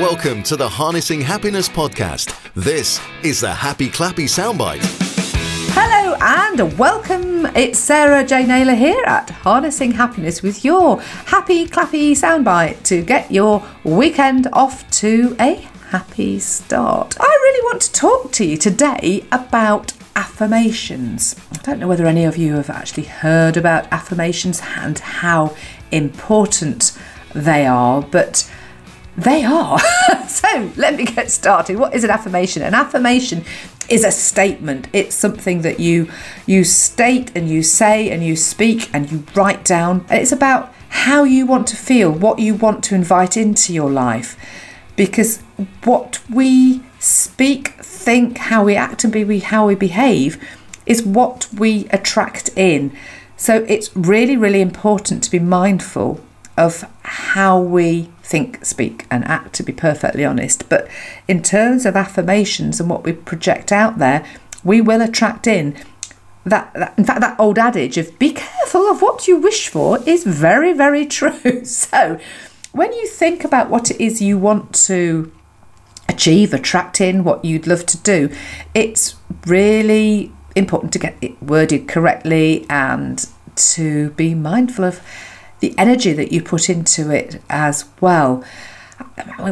Welcome to the Harnessing Happiness podcast. This is the Happy Clappy Soundbite. Hello and welcome. It's Sarah J. Naylor here at Harnessing Happiness with your happy clappy soundbite to get your weekend off to a happy start. I really want to talk to you today about affirmations. I don't know whether any of you have actually heard about affirmations and how important they are, but they are. so let me get started. What is an affirmation? An affirmation is a statement. It's something that you you state and you say and you speak and you write down. And it's about how you want to feel, what you want to invite into your life. Because what we speak, think, how we act and be how we behave is what we attract in. So it's really, really important to be mindful of how we think, speak, and act, to be perfectly honest. But in terms of affirmations and what we project out there, we will attract in that, that, in fact that old adage of be careful of what you wish for is very very true so when you think about what it is you want to achieve attract in what you'd love to do it's really important to get it worded correctly and to be mindful of the energy that you put into it as well.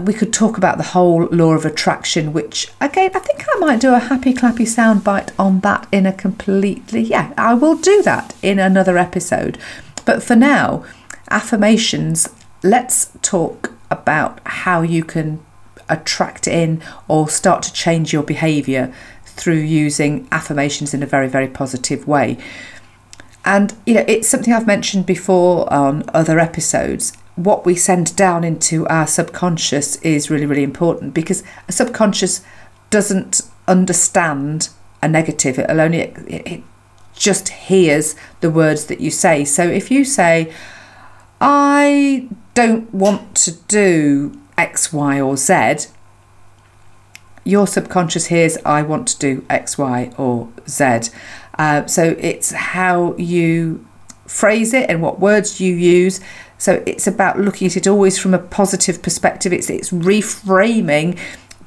We could talk about the whole law of attraction, which again, I think I might do a happy clappy soundbite on that in a completely, yeah, I will do that in another episode. But for now, affirmations, let's talk about how you can attract in or start to change your behavior through using affirmations in a very, very positive way. And you know, it's something I've mentioned before on other episodes. What we send down into our subconscious is really, really important because a subconscious doesn't understand a negative. It'll only it, it just hears the words that you say. So if you say, "I don't want to do X, Y, or Z," your subconscious hears, "I want to do X, Y, or Z." Uh, so it's how you phrase it and what words you use. So it's about looking at it always from a positive perspective. It's it's reframing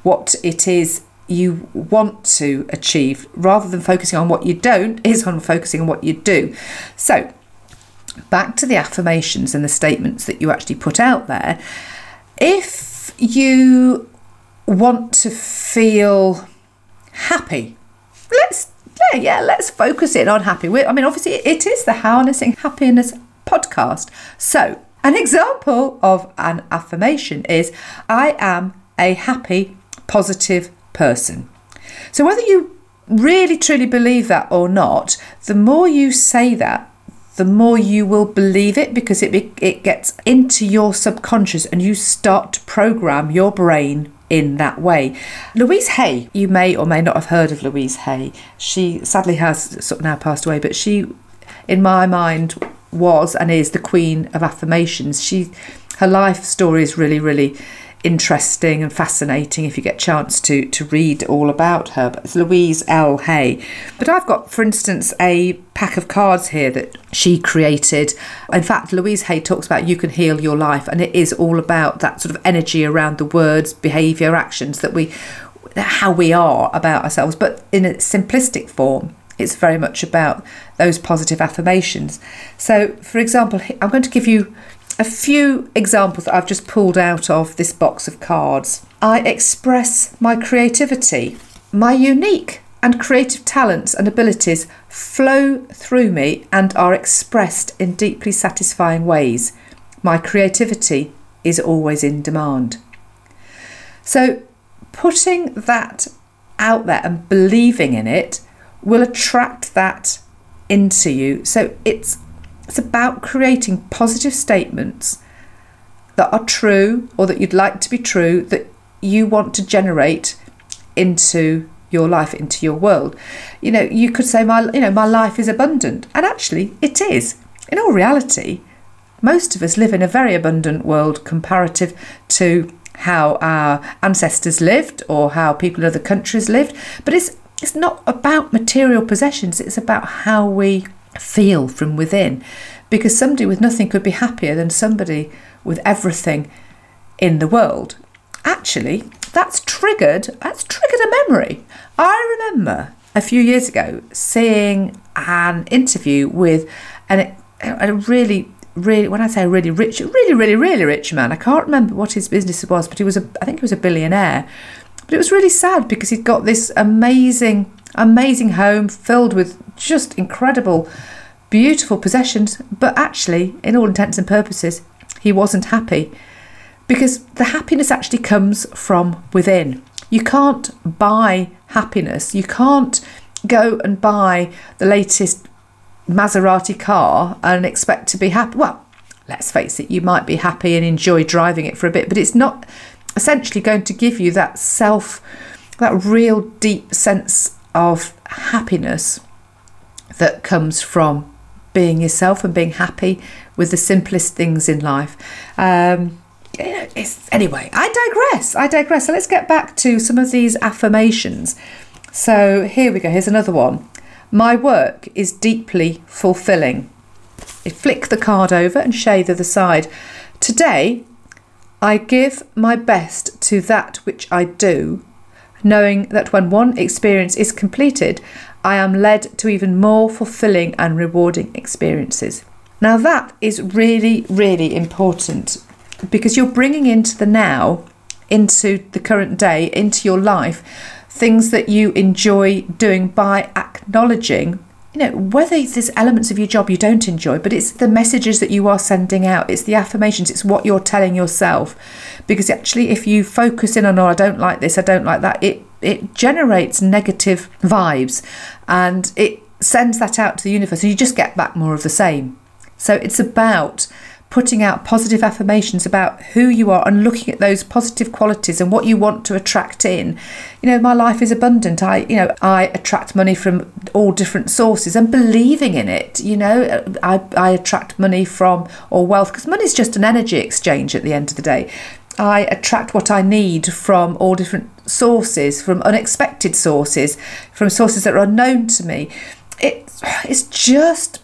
what it is you want to achieve rather than focusing on what you don't is on focusing on what you do. So back to the affirmations and the statements that you actually put out there. If you want to feel happy, let's yeah, yeah, let's focus in on happy. I mean, obviously, it is the Harnessing Happiness podcast. So, an example of an affirmation is I am a happy, positive person. So, whether you really truly believe that or not, the more you say that, the more you will believe it because it, it gets into your subconscious and you start to program your brain in that way. Louise Hay, you may or may not have heard of Louise Hay. She sadly has sort of now passed away, but she, in my mind, was and is the queen of affirmations. She, her life story is really, really interesting and fascinating if you get a chance to to read all about her. But it's Louise L. Hay. But I've got, for instance, a pack of cards here that she created. In fact, Louise Hay talks about you can heal your life, and it is all about that sort of energy around the words, behaviour, actions that we how we are about ourselves, but in a simplistic form. It's very much about those positive affirmations. So, for example, I'm going to give you a few examples that I've just pulled out of this box of cards. I express my creativity. My unique and creative talents and abilities flow through me and are expressed in deeply satisfying ways. My creativity is always in demand. So, putting that out there and believing in it will attract that into you. So, it's it's about creating positive statements that are true or that you'd like to be true that you want to generate into your life into your world. You know you could say my you know my life is abundant. And actually it is. In all reality most of us live in a very abundant world comparative to how our ancestors lived or how people in other countries lived. But it's it's not about material possessions. It's about how we feel from within. Because somebody with nothing could be happier than somebody with everything in the world. actually, that's triggered. That's triggered a memory. I remember a few years ago seeing an interview with an, a really really when I say really rich, really, really, really rich man. I can't remember what his business was, but he was a I think he was a billionaire. But it was really sad because he'd got this amazing, amazing home filled with just incredible, beautiful possessions. But actually, in all intents and purposes, he wasn't happy because the happiness actually comes from within. You can't buy happiness. You can't go and buy the latest Maserati car and expect to be happy. Well, let's face it, you might be happy and enjoy driving it for a bit, but it's not essentially going to give you that self, that real deep sense of happiness that comes from being yourself and being happy with the simplest things in life. Um, anyway, I digress. I digress. So let's get back to some of these affirmations. So here we go. Here's another one. My work is deeply fulfilling. flick the card over and shade the other side. Today, I give my best to that which I do, knowing that when one experience is completed, I am led to even more fulfilling and rewarding experiences. Now, that is really, really important because you're bringing into the now, into the current day, into your life, things that you enjoy doing by acknowledging you know whether there's elements of your job you don't enjoy but it's the messages that you are sending out it's the affirmations it's what you're telling yourself. Because actually if you focus in on oh i don't like this i don't like that it it generates negative vibes and it sends that out to the universe and you just get back more of the same. So it's about putting out positive affirmations about who you are and looking at those positive qualities and what you want to attract in. You know, my life is abundant. I, you know, I attract money from all different sources and believing in it. You know, I, I attract money from or wealth because money is just an energy exchange at the end of the day. I attract what I need from all different sources, from unexpected sources, from sources that are unknown to me. It, it's just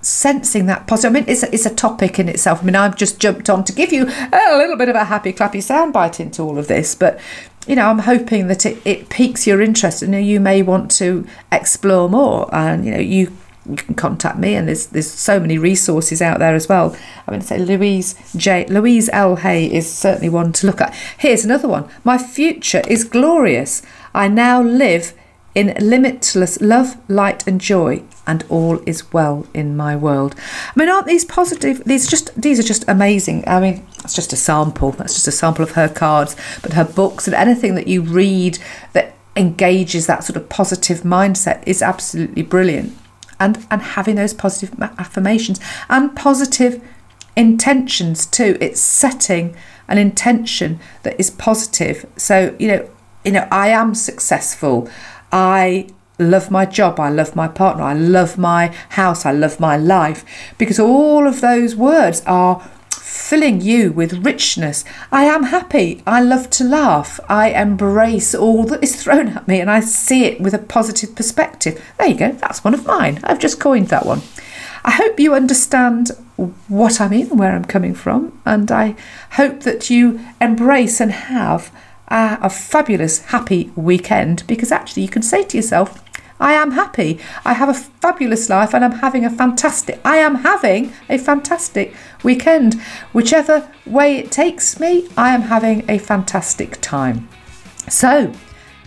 sensing that positive. I mean, it's a, it's a topic in itself. I mean, I've just jumped on to give you a little bit of a happy, clappy soundbite into all of this, but you know, I'm hoping that it, it piques your interest and you may want to explore more. And you know, you you can contact me, and there's there's so many resources out there as well. I mean, say Louise J Louise L Hay is certainly one to look at. Here's another one. My future is glorious. I now live in limitless love, light, and joy, and all is well in my world. I mean, aren't these positive? These just these are just amazing. I mean, that's just a sample. That's just a sample of her cards, but her books and anything that you read that engages that sort of positive mindset is absolutely brilliant. And and having those positive affirmations and positive intentions too. It's setting an intention that is positive. So you know, you know, I am successful. I love my job, I love my partner, I love my house, I love my life, because all of those words are filling you with richness. I am happy, I love to laugh, I embrace all that is thrown at me, and I see it with a positive perspective. There you go, that's one of mine. I've just coined that one. I hope you understand what I mean where I'm coming from, and I hope that you embrace and have a, a fabulous, happy weekend because actually you can say to yourself, I am happy. I have a fabulous life and I'm having a fantastic I am having a fantastic weekend. Whichever way it takes me, I am having a fantastic time. So,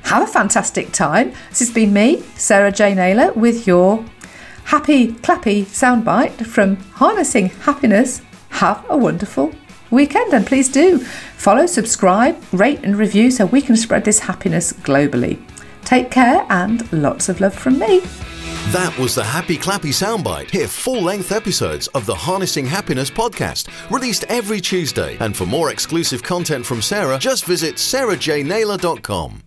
have a fantastic time. This has been me, Sarah Jane Naylor, with your happy clappy soundbite from Harnessing Happiness. Have a wonderful weekend and please do follow, subscribe, rate, and review so we can spread this happiness globally. Take care and lots of love from me. That was the Happy Clappy Soundbite. Hear full length episodes of the Harnessing Happiness podcast, released every Tuesday. And for more exclusive content from Sarah, just visit sarahjnaylor.com.